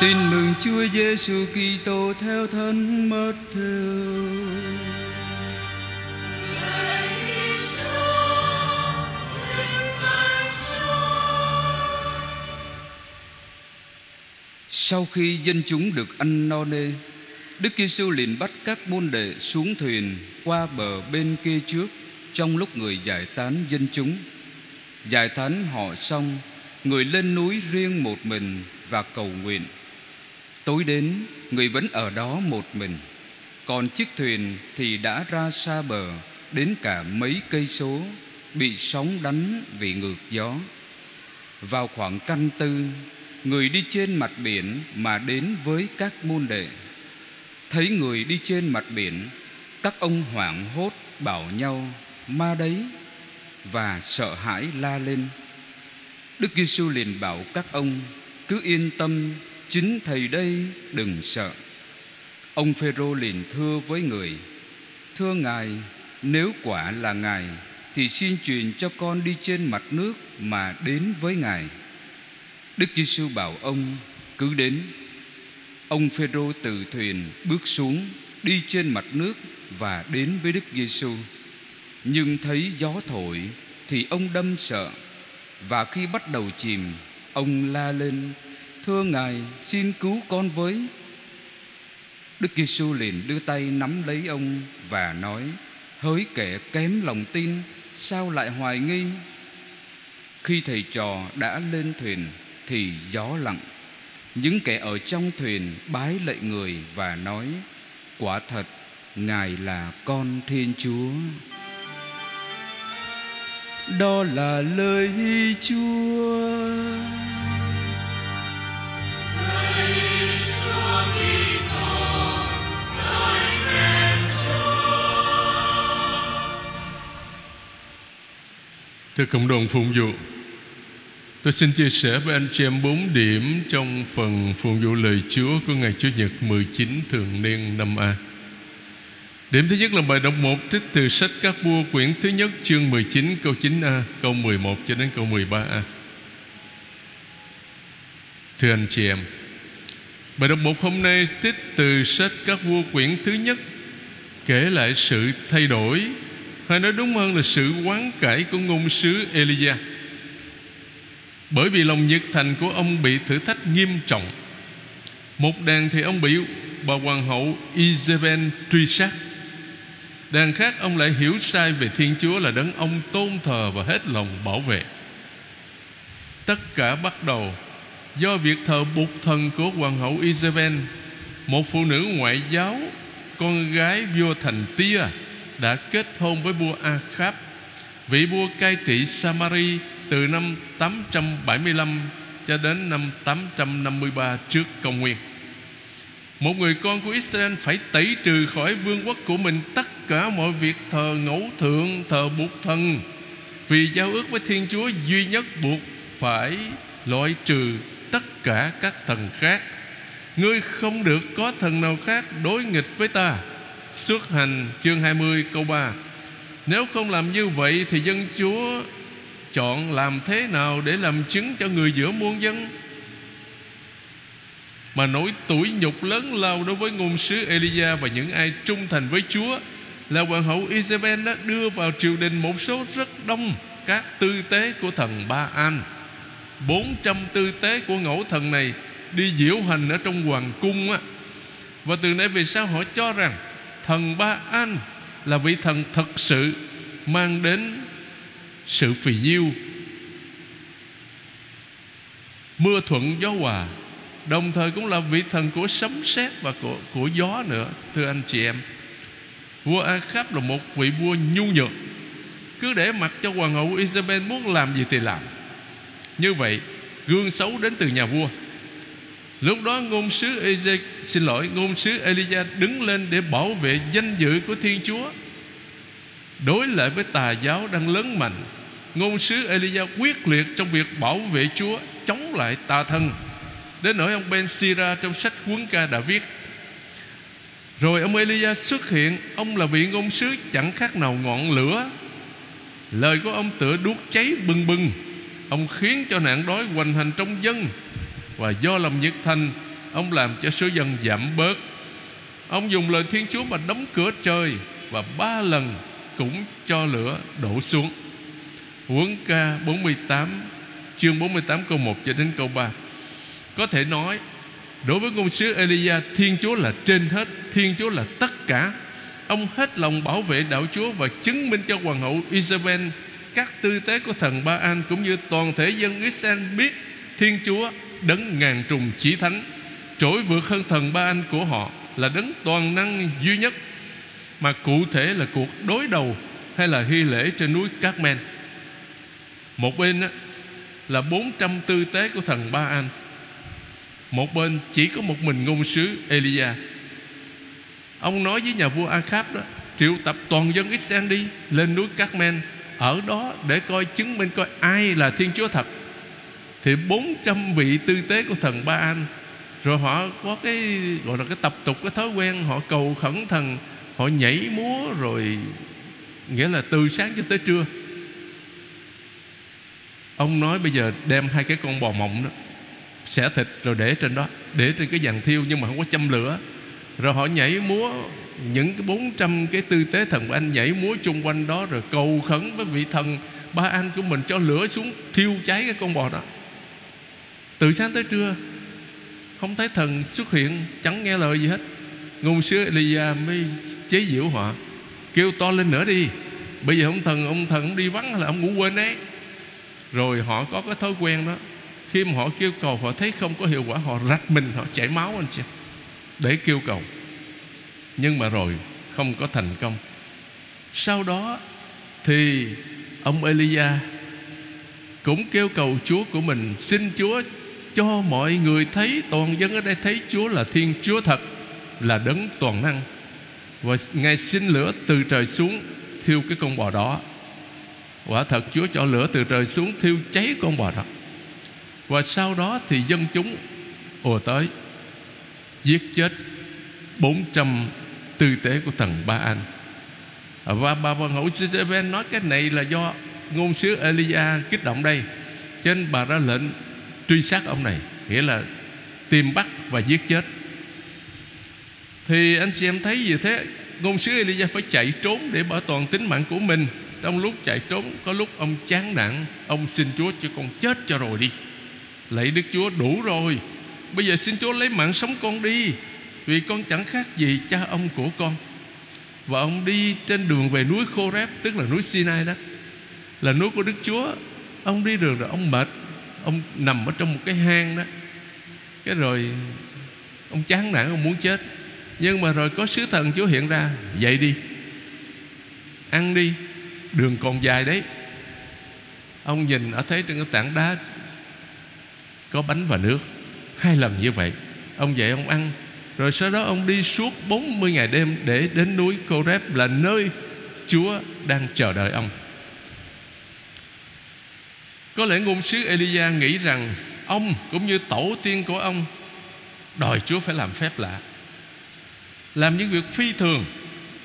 Tin mừng Chúa Giêsu Kitô theo thân mất thương. Sau khi dân chúng được ăn no nê, Đức Giêsu liền bắt các môn đệ xuống thuyền qua bờ bên kia trước trong lúc người giải tán dân chúng. Giải tán họ xong, người lên núi riêng một mình và cầu nguyện. Tối đến, người vẫn ở đó một mình. Còn chiếc thuyền thì đã ra xa bờ đến cả mấy cây số, bị sóng đánh vì ngược gió. Vào khoảng canh tư, người đi trên mặt biển mà đến với các môn đệ. Thấy người đi trên mặt biển, các ông hoảng hốt bảo nhau ma đấy và sợ hãi la lên. Đức Giêsu liền bảo các ông cứ yên tâm, chính thầy đây, đừng sợ. Ông Phêrô liền thưa với người: Thưa ngài, nếu quả là ngài thì xin truyền cho con đi trên mặt nước mà đến với ngài. Đức Giêsu bảo ông cứ đến. Ông Phêrô từ thuyền bước xuống, đi trên mặt nước và đến với Đức Giêsu. Nhưng thấy gió thổi thì ông đâm sợ và khi bắt đầu chìm, ông la lên: "Thưa Ngài, xin cứu con với." Đức Giêsu liền đưa tay nắm lấy ông và nói: "Hỡi kẻ kém lòng tin, sao lại hoài nghi?" Khi thầy trò đã lên thuyền thì gió lặng. Những kẻ ở trong thuyền bái lạy người và nói: "Quả thật, Ngài là con Thiên Chúa." Đó là lời Chúa. Thưa cộng đồng phụng vụ Tôi xin chia sẻ với anh chị em bốn điểm trong phần phụng vụ lời Chúa của ngày Chủ nhật 19 thường niên năm A. Điểm thứ nhất là bài đọc 1 trích từ sách các vua quyển thứ nhất chương 19 câu 9A, câu 11 cho đến câu 13A. Thưa anh chị em, bài đọc một hôm nay trích từ sách các vua quyển thứ nhất, kể lại sự thay đổi, hay nói đúng hơn là sự quán cải của ngôn sứ Elijah. Bởi vì lòng nhiệt thành của ông bị thử thách nghiêm trọng, Một đàn thì ông bị bà hoàng hậu Isabel truy sát Đàn khác ông lại hiểu sai về Thiên Chúa là đấng ông tôn thờ và hết lòng bảo vệ Tất cả bắt đầu do việc thờ bục thần của hoàng hậu Isabel Một phụ nữ ngoại giáo Con gái vua thành Tia Đã kết hôn với vua Akhab Vị vua cai trị Samari từ năm 875 cho đến năm 853 trước công nguyên. Một người con của Israel phải tẩy trừ khỏi vương quốc của mình tất cả mọi việc thờ ngẫu thượng, thờ buộc thần. Vì giao ước với Thiên Chúa duy nhất buộc phải loại trừ cả các thần khác. Ngươi không được có thần nào khác đối nghịch với ta. Xuất hành chương 20 câu 3 Nếu không làm như vậy thì dân Chúa chọn làm thế nào để làm chứng cho người giữa muôn dân mà nỗi tủi nhục lớn lao đối với ngôn sứ Elia và những ai trung thành với Chúa là hoàng hậu Isabel đã đưa vào triều đình một số rất đông các tư tế của thần Ba An. 400 tư tế của ngẫu thần này đi diễu hành ở trong hoàng cung á. Và từ nay về sau họ cho rằng thần Ba An là vị thần thật sự mang đến sự phì nhiêu. Mưa thuận gió hòa đồng thời cũng là vị thần của sấm sét và của, của gió nữa thưa anh chị em. Vua Akhab là một vị vua nhu nhược cứ để mặc cho hoàng hậu Isabel muốn làm gì thì làm như vậy gương xấu đến từ nhà vua. Lúc đó ngôn sứ Eze, xin lỗi ngôn sứ Elijah đứng lên để bảo vệ danh dự của Thiên Chúa. Đối lại với tà giáo đang lớn mạnh Ngôn sứ Elia quyết liệt trong việc bảo vệ Chúa Chống lại tà thần. Đến nỗi ông Ben Sira trong sách cuốn ca đã viết. Rồi ông Elia xuất hiện Ông là vị ngôn sứ chẳng khác nào ngọn lửa. Lời của ông tựa đuốc cháy bừng bừng. Ông khiến cho nạn đói hoành hành trong dân. Và do lòng nhiệt thành, Ông làm cho số dân giảm bớt. Ông dùng lời Thiên Chúa mà đóng cửa trời Và ba lần cũng cho lửa đổ xuống. Huấn ca 48 Chương 48 câu 1 cho đến câu 3 Có thể nói, Đối với ngôn sứ Elia, Thiên Chúa là trên hết, Thiên Chúa là tất cả. Ông hết lòng bảo vệ đạo Chúa Và chứng minh cho hoàng hậu Isabel các tư tế của thần Ba An Cũng như toàn thể dân Israel biết Thiên Chúa đấng ngàn trùng chỉ thánh, Trỗi vượt hơn thần Ba An của họ Là đấng toàn năng duy nhất, Mà cụ thể là cuộc đối đầu Hay là hy lễ trên núi Carmel Một bên là 400 tư tế của thần Ba An Một bên chỉ có một mình ngôn sứ Elia. Ông nói với nhà vua Akhab đó, Triệu tập toàn dân Israel đi Lên núi Carmel ở đó để coi chứng minh coi ai là Thiên Chúa thật. Thì 400 vị tư tế của thần Ba An Rồi họ có cái, Gọi là cái tập tục, cái thói quen, Họ cầu khẩn thần, Họ nhảy múa, rồi Nghĩa là từ sáng cho tới trưa. Ông nói bây giờ đem hai cái con bò mộng đó, Xẻ thịt rồi để trên đó, Để trên cái dàn thiêu nhưng mà không có châm lửa. Rồi họ nhảy múa những cái 400 cái tư tế thần của anh Nhảy múa chung quanh đó Rồi cầu khấn với vị thần Ba anh của mình cho lửa xuống thiêu cháy cái con bò đó. Từ sáng tới trưa, Không thấy thần xuất hiện, Chẳng nghe lời gì hết. Ngôn sứ Elia mới chế giễu họ, Kêu to lên nữa đi. Bây giờ ông thần Ông thần đi vắng là ông ngủ quên đấy? Rồi họ có cái thói quen đó. Khi mà họ kêu cầu, họ thấy không có hiệu quả, Họ rạch mình, họ chảy máu anh chị, Để kêu cầu. Nhưng mà rồi không có thành công. Sau đó Thì ông Elia Cũng kêu cầu Chúa của mình, Xin Chúa cho mọi người thấy Toàn dân ở đây, thấy Chúa là Thiên Chúa thật, Là đấng toàn năng. Và Ngài xin lửa từ trời xuống Thiêu cái con bò đó. Quả thật Chúa cho lửa từ trời xuống thiêu cháy con bò đó. Và sau đó thì dân chúng ùa tới, Giết chết 400 tư tế của thần Ba anh Và bà hoàng hậu Jezebel nói cái này là do ngôn sứ Elia kích động đây. Cho nên bà ra lệnh truy sát ông này, Nghĩa là tìm bắt và giết chết. Thì anh chị em thấy gì thế? Ngôn sứ Elia phải chạy trốn để bảo toàn tính mạng của mình. Trong lúc chạy trốn, Có lúc ông chán nản, Ông xin Chúa cho con chết cho rồi đi. Lạy Đức Chúa đủ rồi. Bây giờ xin Chúa lấy mạng sống con đi. Vì con chẳng khác gì cha ông của con. Và ông đi trên đường về núi Khô Rép Tức là núi Sinai đó, Là núi của Đức Chúa. Ông đi đường rồi ông mệt, Ông nằm ở trong một cái hang đó. Cái rồi Ông chán nản, ông muốn chết. Nhưng mà rồi có sứ thần Chúa hiện ra, Dậy đi. Ăn đi, Đường còn dài đấy. Ông nhìn ở thấy trên cái tảng đá Có bánh và nước, Hai lần như vậy. Ông dậy ông ăn rồi sau đó ông đi suốt 40 ngày đêm Để đến núi Coreb Là nơi Chúa đang chờ đợi ông. Có lẽ ngôn sứ Elia nghĩ rằng Ông cũng như tổ tiên của ông Đòi Chúa phải làm phép lạ, Làm những việc phi thường.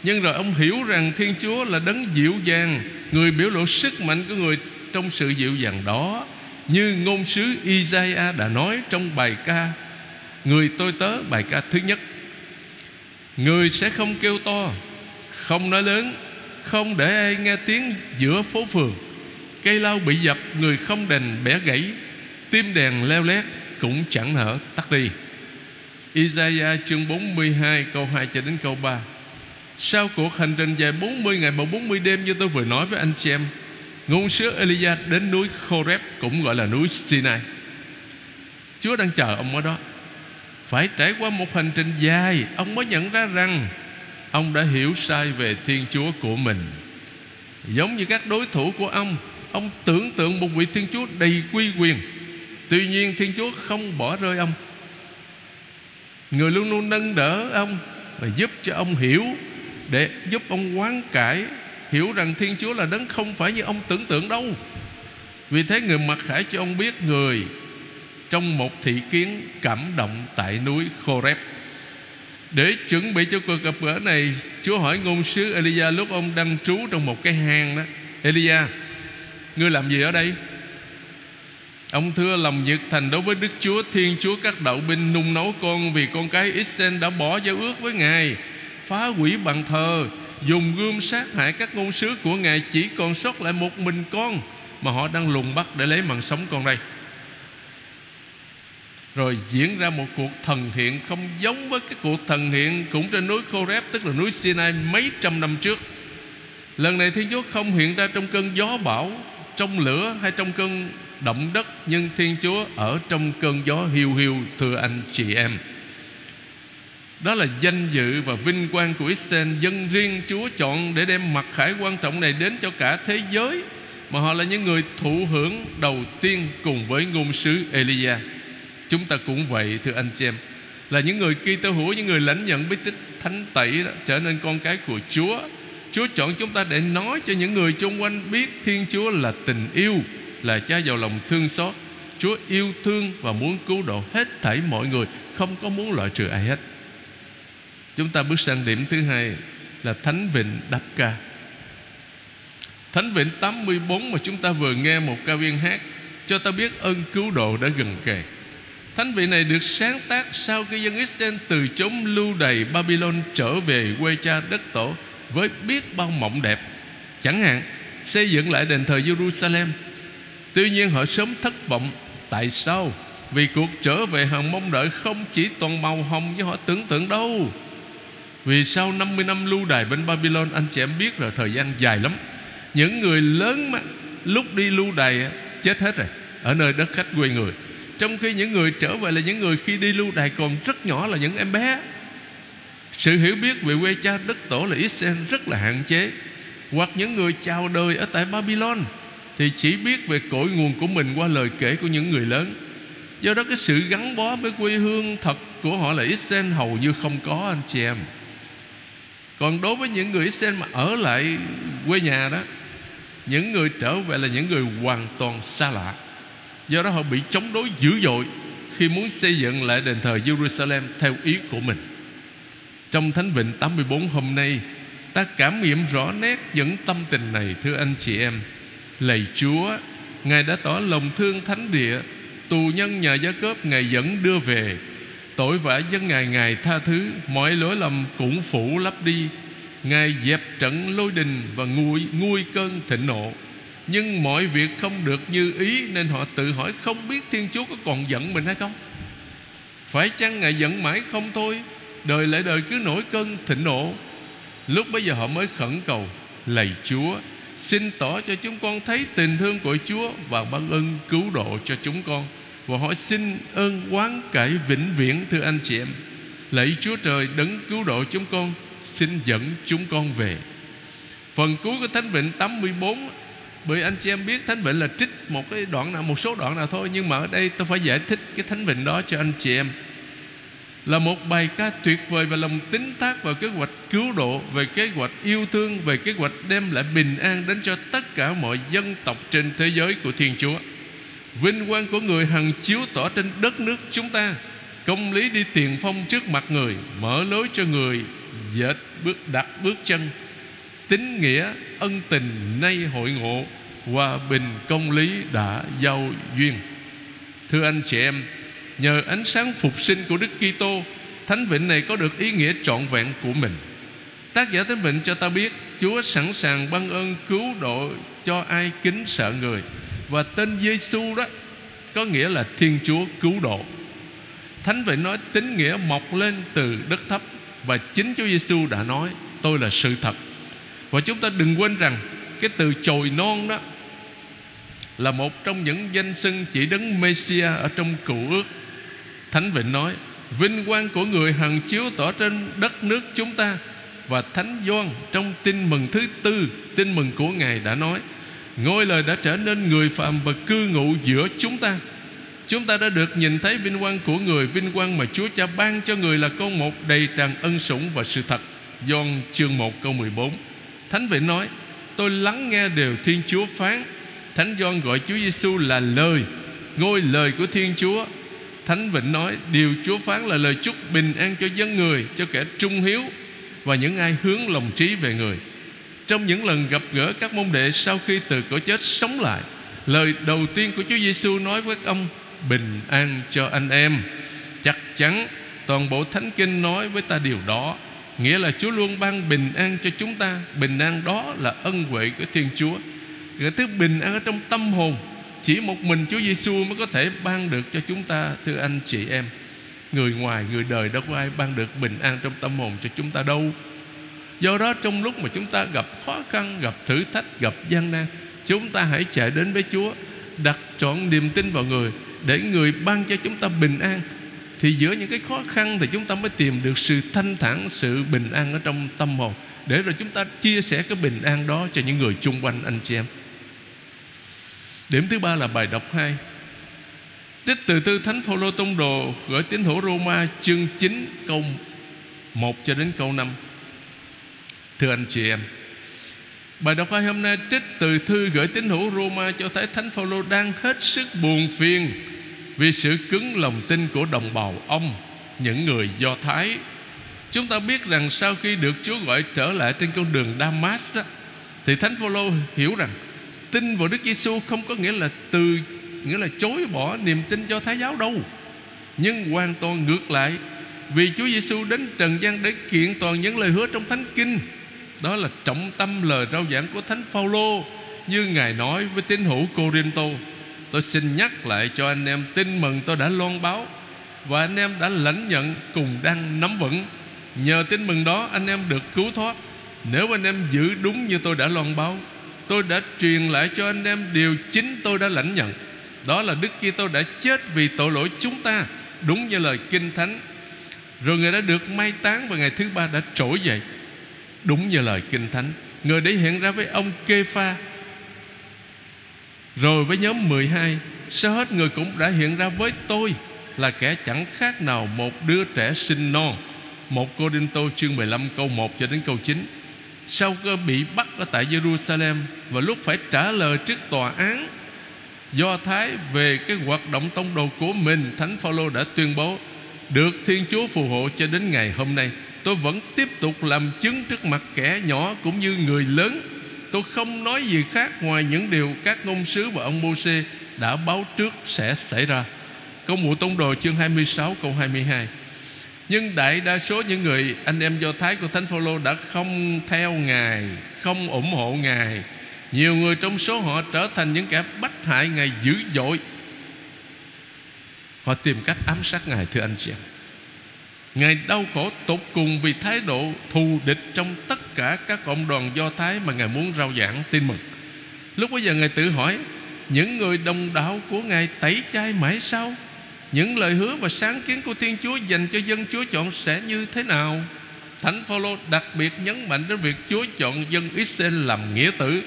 Nhưng rồi ông hiểu rằng Thiên Chúa là đấng dịu dàng, Người biểu lộ sức mạnh của người trong sự dịu dàng đó. Như ngôn sứ Isaiah đã nói trong bài ca Người tôi tớ, bài ca thứ nhất. Người sẽ không kêu to, Không nói lớn, Không để ai nghe tiếng giữa phố phường. Cây lao bị dập, Người không đành bẻ gãy, Tim đèn leo lét Cũng chẳng nở tắt đi. Isaiah chương 42 câu 2 cho đến câu 3 sau cuộc hành trình dài 40 ngày và 40 đêm Như tôi vừa nói với anh chị em, Ngôn sứ Elia đến núi Khoreb Cũng gọi là núi Sinai. Chúa đang chờ ông ở đó. Phải trải qua một hành trình dài, Ông mới nhận ra rằng Ông đã hiểu sai về Thiên Chúa của mình. Giống như các đối thủ của ông Ông tưởng tượng một vị Thiên Chúa đầy quy quyền. Tuy nhiên, Thiên Chúa không bỏ rơi ông. Người luôn luôn nâng đỡ ông Và giúp cho ông hiểu, để giúp ông quán cải, hiểu rằng Thiên Chúa là đấng không phải như ông tưởng tượng đâu. Vì thế người mặc khải cho ông biết người trong một thị kiến cảm động tại núi Khoreb. Để chuẩn bị cho cuộc gặp gỡ này, Chúa hỏi ngôn sứ Elia lúc ông đang trú trong một cái hang đó. Elia, ngươi làm gì ở đây? Ông thưa lòng nhiệt thành đối với Đức Chúa Thiên Chúa các đạo binh nung nấu con Vì con cái Israel đã bỏ giao ước với Ngài Phá hủy bàn thờ Dùng gươm sát hại các ngôn sứ của Ngài Chỉ còn sót lại một mình con Mà họ đang lùng bắt để lấy mạng sống con đây rồi diễn ra một cuộc thần hiện không giống với cái cuộc thần hiện cũng trên núi Khoreb tức là núi Sinai mấy trăm năm trước. Lần này Thiên Chúa không hiện ra trong cơn gió bão, trong lửa hay trong cơn động đất nhưng Thiên Chúa ở trong cơn gió hiu hiu thưa anh chị em. Đó là danh dự và vinh quang của Israel Dân riêng Chúa chọn để đem mặt khải quan trọng này đến cho cả thế giới Mà họ là những người thụ hưởng đầu tiên cùng với ngôn sứ Elijah. Chúng ta cũng vậy thưa anh chị em. Là những người Kitô hữu Những người lãnh nhận bí tích thánh tẩy đó, Trở nên con cái của Chúa. Chúa chọn chúng ta để nói cho những người xung quanh biết Thiên Chúa là tình yêu Là cha giàu lòng thương xót. Chúa yêu thương và muốn cứu độ hết thảy mọi người Không có muốn loại trừ ai hết. Chúng ta bước sang điểm thứ hai Là Thánh Vịnh đáp Ca. Thánh Vịnh 84 mà chúng ta vừa nghe một ca viên hát Cho ta biết ơn cứu độ đã gần kề. Thánh vị này được sáng tác sau khi dân Israel từ chốn lưu đày Babylon trở về quê cha đất tổ với biết bao mộng đẹp. Chẳng hạn, xây dựng lại đền thờ Jerusalem. Tuy nhiên họ sớm thất vọng. Tại sao? Vì cuộc trở về hằng mong đợi không chỉ toàn màu hồng như họ tưởng tượng đâu. Vì sau 50 năm lưu đày bên Babylon, Anh chị em biết rồi thời gian dài lắm Những người lớn mà lúc đi lưu đày chết hết rồi Ở nơi đất khách quê người trong khi những người trở về là những người khi đi lưu đày còn rất nhỏ là những em bé. Sự hiểu biết về quê cha đất tổ là Israel rất là hạn chế. Hoặc những người chào đời ở tại Babylon Thì chỉ biết về cội nguồn của mình qua lời kể của những người lớn. Do đó cái sự gắn bó với quê hương thật của họ là Israel hầu như không có, anh chị em. Còn đối với những người Israel mà ở lại quê nhà đó, Những người trở về là những người hoàn toàn xa lạ. Do đó họ bị chống đối dữ dội Khi muốn xây dựng lại đền thờ Jerusalem Theo ý của mình. Trong Thánh Vịnh 84 hôm nay Ta cảm nghiệm rõ nét những tâm tình này Thưa anh chị em. Lạy Chúa Ngài đã tỏ lòng thương thánh địa Tù nhân nhà gia cớp Ngài vẫn đưa về. Tội vã dân Ngài Ngài tha thứ Mọi lỗi lầm cũng phủ lấp đi. Ngài dẹp trận lôi đình Và nguôi, nguôi cơn thịnh nộ nhưng mọi việc không được như ý, Nên họ tự hỏi không biết Thiên Chúa có còn giận mình hay không? Phải chăng Ngài giận mãi không thôi, Đời lại đời cứ nổi cơn thịnh nộ? Lúc bây giờ họ mới khẩn cầu, Lạy Chúa, Xin tỏ cho chúng con thấy tình thương của Chúa Và ban ơn cứu độ cho chúng con. Và hỏi xin ơn quán cải vĩnh viễn, Thưa anh chị em. Lạy Chúa trời, đấng cứu độ chúng con, Xin dẫn chúng con về. Phần cuối của Thánh Vịnh 84 bởi anh chị em biết Thánh Vịnh là trích một cái đoạn nào, Một số đoạn nào thôi, Nhưng mà ở đây tôi phải giải thích cái Thánh Vịnh đó cho anh chị em. Là một bài ca tuyệt vời Và lòng tính tác vào kế hoạch cứu độ, Về kế hoạch yêu thương, Về kế hoạch đem lại bình an Đến cho tất cả mọi dân tộc trên thế giới của Thiên Chúa. Vinh quang của người hằng chiếu tỏ trên đất nước chúng ta. Công lý đi tiền phong trước mặt người, Mở lối cho người, dệt bước, đặt bước chân. Tính nghĩa ân tình nay hội ngộ, Hòa bình công lý đã giao duyên. Thưa anh chị em, Nhờ ánh sáng phục sinh của Đức Kitô, Thánh Vịnh này có được ý nghĩa trọn vẹn của mình. Tác giả Thánh Vịnh cho ta biết, Chúa sẵn sàng ban ơn cứu độ cho ai kính sợ người. Và tên Giêsu đó Có nghĩa là Thiên Chúa cứu độ. Thánh Vịnh nói tính nghĩa mọc lên từ đất thấp Và chính Chúa Giêsu đã nói, Tôi là sự thật và chúng ta đừng quên rằng Cái từ chồi non đó Là một trong những danh xưng chỉ đấng Messia Ở trong cựu ước. Thánh Vịnh nói, Vinh quang của người hằng chiếu tỏ trên đất nước chúng ta Và Thánh Doan trong tin mừng thứ tư, Tin mừng của Ngài đã nói, Ngôi lời đã trở nên người phạm Và cư ngụ giữa chúng ta Chúng ta đã được nhìn thấy vinh quang của người, Vinh quang mà Chúa Cha ban cho người là con một đầy tràn ân sủng và sự thật. Doan chương 1 câu 14 Thánh vị nói, Tôi lắng nghe điều Thiên Chúa phán. Thánh Gioan gọi Chúa Giêsu là lời, Ngôi lời của Thiên Chúa. Thánh Vịnh nói, Điều Chúa phán là lời chúc bình an cho dân người, Cho kẻ trung hiếu Và những ai hướng lòng trí về người. Trong những lần gặp gỡ các môn đệ Sau khi từ cõi chết sống lại, Lời đầu tiên của Chúa Giêsu nói với các ông, Bình an cho anh em. Chắc chắn toàn bộ Thánh Kinh nói với ta điều đó. Nghĩa là Chúa luôn ban bình an cho chúng ta. Bình an đó là ân huệ của Thiên Chúa. Cái thứ bình an ở trong tâm hồn Chỉ một mình Chúa Giêsu mới có thể ban được cho chúng ta Thưa anh chị em. Người ngoài, người đời đâu có ai ban được bình an trong tâm hồn cho chúng ta đâu. Do đó trong lúc mà chúng ta gặp khó khăn, gặp thử thách, gặp gian nan Chúng ta hãy chạy đến với Chúa Đặt trọn niềm tin vào người Để người ban cho chúng ta bình an. Thì giữa những cái khó khăn Thì chúng ta mới tìm được sự thanh thản, Sự bình an ở trong tâm hồn. Để rồi chúng ta chia sẻ cái bình an đó Cho những người chung quanh anh chị em. Điểm thứ ba là bài đọc 2 Trích từ tư Thánh Phaolô Tông Đồ Gửi tín hữu Roma chương 9 câu 1 cho đến câu 5 Thưa anh chị em, Bài đọc hai hôm nay trích từ thư gửi tín hữu Roma cho thấy Thánh Phaolô đang hết sức buồn phiền vì sự cứng lòng tin của đồng bào ông, những người Do Thái. Chúng ta biết rằng sau khi được Chúa gọi trở lại trên con đường Damas đó, thì Thánh Phaolô hiểu rằng tin vào Đức Giêsu không có nghĩa là từ nghĩa là chối bỏ niềm tin do Thái giáo đâu, nhưng hoàn toàn ngược lại vì Chúa Giêsu đến trần gian để kiện toàn những lời hứa trong Thánh Kinh đó là trọng tâm lời rao giảng của Thánh Phaolô Như Ngài nói với tín hữu Corinto Tôi xin nhắc lại cho anh em tin mừng tôi đã loan báo Và anh em đã lãnh nhận cùng đang nắm vững. Nhờ tin mừng đó, anh em được cứu thoát. Nếu anh em giữ đúng như tôi đã loan báo, Tôi đã truyền lại cho anh em điều chính tôi đã lãnh nhận. Đó là Đức Kitô đã chết vì tội lỗi chúng ta, Đúng như lời Kinh Thánh. Rồi Người đã được mai táng Và ngày thứ ba đã trỗi dậy, Đúng như lời Kinh Thánh. Người để hiện ra với ông Kê Pha rồi với nhóm 12 Sau hết người cũng đã hiện ra với tôi Là kẻ chẳng khác nào một đứa trẻ sinh non Một Cô Đinh Tô chương 15 câu 1 cho đến câu 9 Sau cơ bị bắt ở tại Jerusalem Và lúc phải trả lời trước tòa án, Do Thái về cái hoạt động tông đồ của mình, Thánh Phaolô đã tuyên bố, Được Thiên Chúa phù hộ cho đến ngày hôm nay, Tôi vẫn tiếp tục làm chứng trước mặt kẻ nhỏ cũng như người lớn Tôi không nói gì khác ngoài những điều các ngôn sứ và ông Môsê đã báo trước sẽ xảy ra. Công vụ Tông Đồ chương 26 câu 22 Nhưng đại đa số những người, anh em Do Thái của Thánh Phaolô đã không theo Ngài, Không ủng hộ Ngài. Nhiều người trong số họ trở thành những kẻ bách hại Ngài dữ dội. Họ tìm cách ám sát Ngài, thưa anh chị em. Ngài đau khổ tột cùng vì thái độ thù địch trong tất cả các cộng đoàn Do Thái mà Ngài muốn rao giảng tin mừng. Lúc bây giờ Ngài tự hỏi những người đồng đạo của Ngài tẩy chay mãi sau những lời hứa và sáng kiến của Thiên Chúa dành cho dân Chúa chọn sẽ như thế nào? Thánh Phaolô đặc biệt nhấn mạnh đến việc Chúa chọn dân Israel làm nghĩa tử.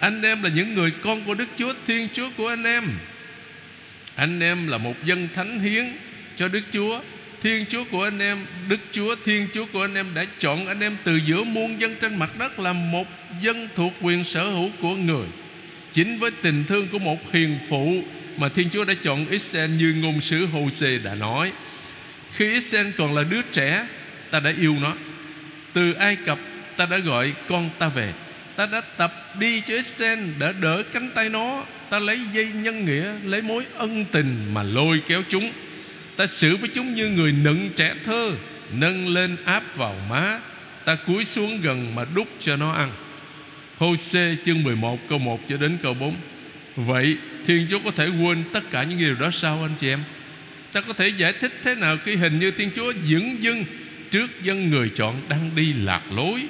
Anh em là những người con của Đức Chúa, Thiên Chúa của anh em. Anh em là một dân thánh hiến cho Đức Chúa Thiên Chúa của anh em, Đức Chúa Thiên Chúa của anh em Đã chọn anh em từ giữa muôn dân trên mặt đất Làm một dân thuộc quyền sở hữu của người. Chính với tình thương của một hiền phụ Mà Thiên Chúa đã chọn Israel Như ngôn sứ Hô-xê đã nói. Khi Israel còn là đứa trẻ, Ta đã yêu nó. Từ Ai Cập, ta đã gọi con ta về. Ta đã tập đi cho Israel Để đỡ cánh tay nó. Ta lấy dây nhân nghĩa, Lấy mối ân tình mà lôi kéo chúng. Ta xử với chúng như người nựng trẻ thơ, Nâng lên áp vào má. Ta cúi xuống gần mà đút cho nó ăn. Hô-xê chương 11 câu 1 cho đến câu 4 Vậy Thiên Chúa có thể quên tất cả những điều đó sao anh chị em? Ta có thể giải thích thế nào Khi hình như Thiên Chúa dững dưng Trước dân người chọn đang đi lạc lối?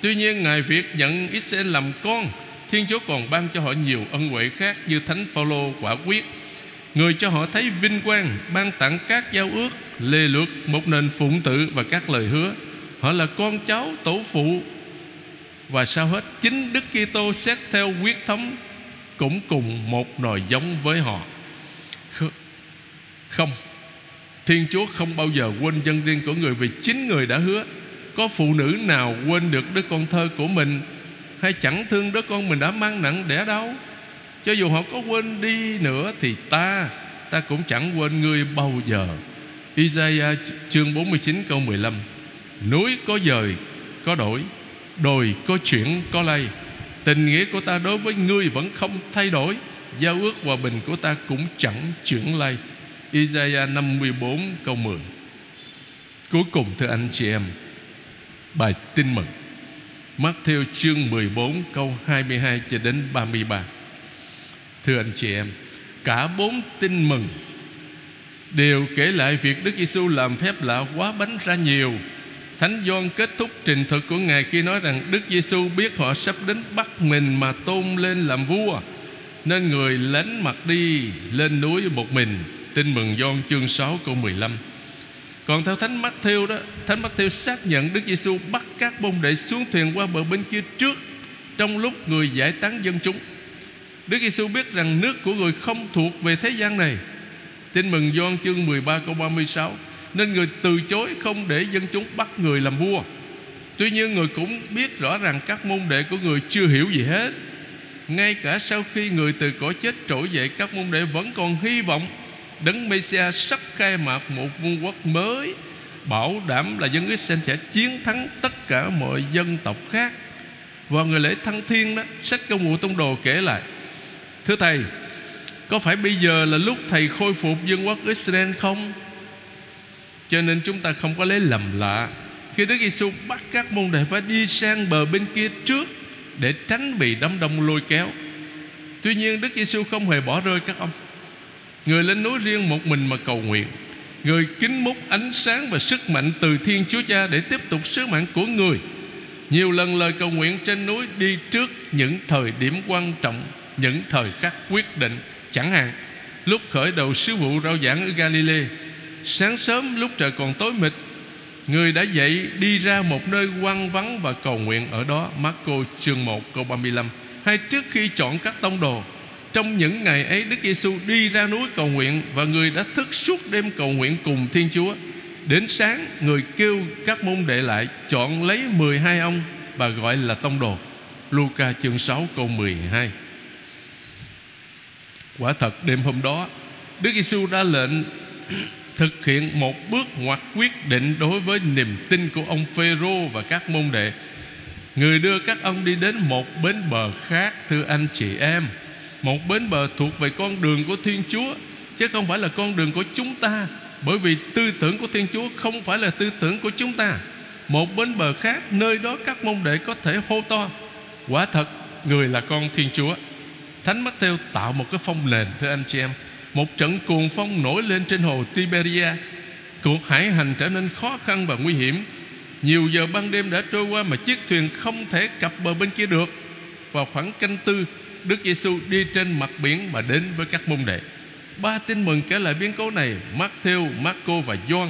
Tuy nhiên, Ngài việc nhận Israel làm con. Thiên Chúa còn ban cho họ nhiều ân huệ khác Như Thánh Phaolô quả quyết. Người cho họ thấy vinh quang, Ban tặng các giao ước, Lê luật một nền phụng tự và các lời hứa. Họ là con cháu, tổ phụ. Và sau hết, Chính Đức Kitô xét theo quyết thống, Cũng cùng một nòi giống với họ. Không, Thiên Chúa không bao giờ quên dân riêng của người Vì chính người đã hứa. Có phụ nữ nào quên được đứa con thơ của mình, Hay chẳng thương đứa con mình đã mang nặng đẻ đau? Cho dù họ có quên đi nữa Thì ta Ta cũng chẳng quên ngươi bao giờ. Isaiah chương 49 câu 15 Núi có dời, Có đổi, Đồi có chuyển, có lay. Tình nghĩa của ta đối với ngươi vẫn không thay đổi, Giao ước hòa bình của ta cũng chẳng chuyển lay. Isaiah 54 câu 10 Cuối cùng, thưa anh chị em, Bài tin mừng. Matthew chương 14 câu 22 cho đến 33 Thưa anh chị em, Cả bốn tin mừng Đều kể lại việc Đức Giêsu làm phép lạ quá bánh ra nhiều. Thánh Gioan kết thúc trình thuật của Ngài khi nói rằng Đức Giêsu biết họ sắp đến bắt mình mà tôn lên làm vua, Nên người lánh mặt đi lên núi một mình. Tin mừng Gioan chương 6 câu 15 Còn theo Thánh Mắc Theo đó, Thánh Mắc Theo xác nhận Đức Giêsu bắt các môn đệ xuống thuyền qua bờ bên kia trước, Trong lúc người giải tán dân chúng. Đức Giêsu biết rằng nước của người không thuộc về thế gian này. Tin mừng Gioan chương 13 câu 36 Nên người từ chối không để dân chúng bắt người làm vua. Tuy nhiên người cũng biết rõ rằng các môn đệ của người chưa hiểu gì hết. Ngay cả sau khi người từ cõi chết trỗi dậy, Các môn đệ vẫn còn hy vọng Đấng Messiah sắp khai mạc một vương quốc mới, Bảo đảm là dân Israel sẽ chiến thắng tất cả mọi dân tộc khác. Vào ngày lễ thăng thiên đó, Sách công vụ tông đồ kể lại Thưa Thầy, Có phải bây giờ là lúc Thầy khôi phục dân quốc Israel không? Cho nên chúng ta không có lấy lầm lạ Khi Đức Giêsu bắt các môn đệ phải đi sang bờ bên kia trước Để tránh bị đám đông lôi kéo. Tuy nhiên Đức Giêsu không hề bỏ rơi các ông. Người lên núi riêng một mình mà cầu nguyện, Người kính múc ánh sáng và sức mạnh từ Thiên Chúa Cha Để tiếp tục sứ mạng của người. Nhiều lần lời cầu nguyện trên núi đi trước những thời điểm quan trọng những thời khắc quyết định, Chẳng hạn, Lúc khởi đầu sứ vụ rao giảng ở Galilee, Sáng sớm lúc trời còn tối mịt, Người đã dậy đi ra một nơi quang vắng và cầu nguyện ở đó. Marco chương 1 câu 35 Hay trước khi chọn các tông đồ, trong những ngày ấy Đức Giêsu đi ra núi cầu nguyện Và người đã thức suốt đêm cầu nguyện cùng Thiên Chúa. Đến sáng, người kêu các môn đệ lại, Chọn lấy 12 ông Và gọi là tông đồ. Luca chương 6 câu 12 Quả thật, đêm hôm đó, Đức Giêsu ra lệnh thực hiện một bước ngoặt quyết định đối với niềm tin của ông Phêrô và các môn đệ. Người đưa các ông đi đến một bến bờ khác, thưa anh chị em. Một bến bờ thuộc về con đường của Thiên Chúa, Chứ không phải là con đường của chúng ta, Bởi vì tư tưởng của Thiên Chúa Không phải là tư tưởng của chúng ta Một bến bờ khác, Nơi đó các môn đệ có thể hô to, Quả thật, người là con Thiên Chúa Thánh Matthew tạo một cái phong nền Thưa anh chị em Một trận cuồng phong nổi lên trên hồ Tiberia Cuộc hải hành trở nên khó khăn và nguy hiểm Nhiều giờ ban đêm đã trôi qua Mà chiếc thuyền không thể cập bờ bên kia được Vào khoảng canh tư Đức Giêsu đi trên mặt biển và đến với các môn đệ. Ba tin mừng kể lại biến cố này, Matthew, Marco và John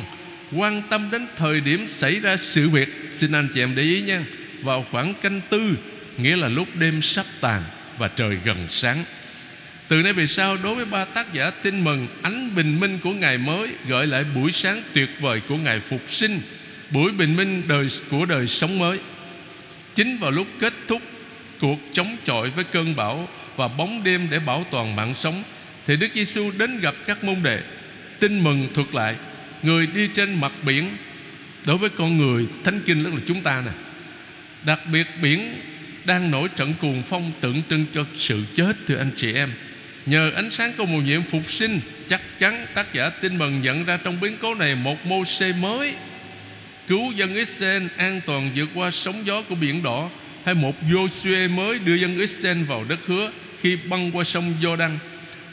quan tâm đến thời điểm xảy ra sự việc. Xin anh chị em để ý nha. Vào khoảng canh tư, nghĩa là lúc đêm sắp tàn và trời gần sáng. Từ nay về sau, đối với ba tác giả tin mừng, Ánh bình minh của ngày mới Gợi lại buổi sáng tuyệt vời của ngày phục sinh, Buổi bình minh đời, của đời sống mới. Chính vào lúc kết thúc cuộc chống chọi với cơn bão và bóng đêm để bảo toàn mạng sống, thì Đức Giêsu đến gặp các môn đệ, tin mừng thuật lại, người đi trên mặt biển. Đối với con người, thánh kinh tức là chúng ta nè. Đặc biệt biển đang nổi trận cuồng phong tượng trưng cho sự chết thưa anh chị em. Nhờ ánh sáng của mùa nhiệm phục sinh, chắc chắn tác giả tin mừng nhận ra trong biến cố này một mô xê mới. Cứu dân Israel an toàn vượt qua sóng gió của biển đỏ, hay một Joshua mới đưa dân Israel vào đất hứa khi băng qua sông Jordan.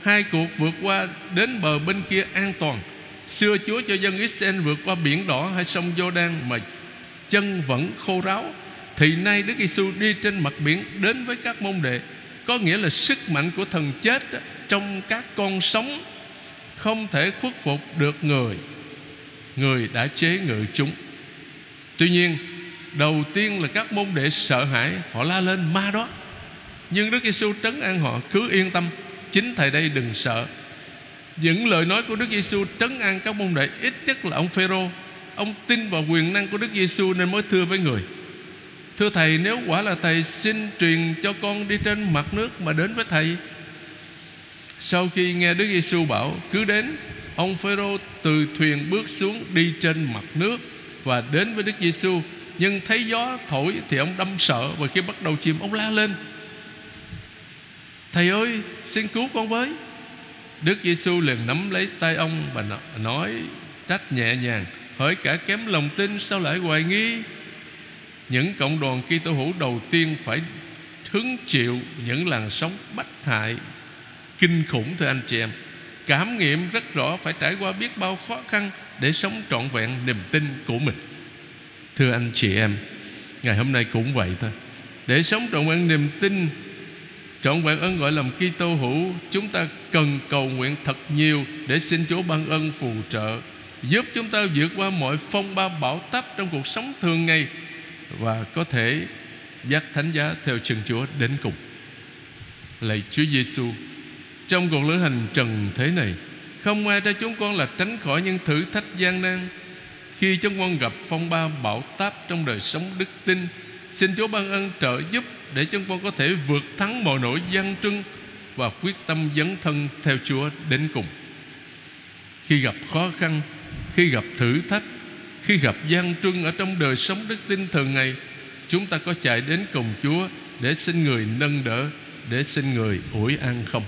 Hai cuộc vượt qua đến bờ bên kia an toàn. Xưa Chúa cho dân Israel vượt qua biển đỏ hay sông Jordan mà chân vẫn khô ráo thì nay Đức Giêsu đi trên mặt biển đến với các môn đệ. Có nghĩa là sức mạnh của thần chết trong các con sống không thể khuất phục được người. Người đã chế ngự chúng. Tuy nhiên, Đầu tiên là các môn đệ sợ hãi, Họ la lên, ma đó! Nhưng Đức Giêsu trấn an họ, Cứ yên tâm, Chính thầy đây đừng sợ. Những lời nói của Đức Giêsu trấn an các môn đệ, Ít nhất là ông Phêrô. Ông tin vào quyền năng của Đức Giêsu Nên mới thưa với người. Thưa thầy, nếu quả là thầy xin truyền cho con đi trên mặt nước Mà đến với thầy, Sau khi nghe Đức Giêsu bảo, Cứ đến, Ông Phêrô từ thuyền bước xuống đi trên mặt nước Và đến với Đức Giêsu nhưng thấy gió thổi thì ông đâm sợ Và khi bắt đầu chìm, ông la lên, Thầy ơi, xin cứu con với. Đức Giêsu liền nắm lấy tay ông Và nói trách nhẹ nhàng Hỏi cả kém lòng tin, sao lại hoài nghi? Những cộng đoàn Kitô hữu đầu tiên Phải hứng chịu những làn sóng bách hại, Kinh khủng, thưa anh chị em. Cảm nghiệm rất rõ, Phải trải qua biết bao khó khăn Để sống trọn vẹn niềm tin của mình. Thưa anh chị em, Ngày hôm nay cũng vậy thôi. Để sống trọn vẹn niềm tin, Trọn vẹn ơn gọi làm Kitô hữu, Chúng ta cần cầu nguyện thật nhiều Để xin Chúa ban ân phù trợ, Giúp chúng ta vượt qua mọi phong ba bão táp Trong cuộc sống thường ngày và có thể dắt thánh giá Theo chân Chúa đến cùng Lạy Chúa Giêsu Trong cuộc lữ hành trần thế này Không ai cho chúng con là tránh khỏi những thử thách gian nan Khi chúng con gặp phong ba bão táp Trong đời sống đức tin Xin Chúa ban ân trợ giúp để chúng con có thể vượt thắng mọi nỗi gian trưng và quyết tâm dấn thân theo Chúa đến cùng. Khi gặp khó khăn, khi gặp thử thách, khi gặp gian trưng ở trong đời sống đức tin thường ngày, chúng ta có chạy đến cùng Chúa để xin người nâng đỡ, để xin người ủi an không?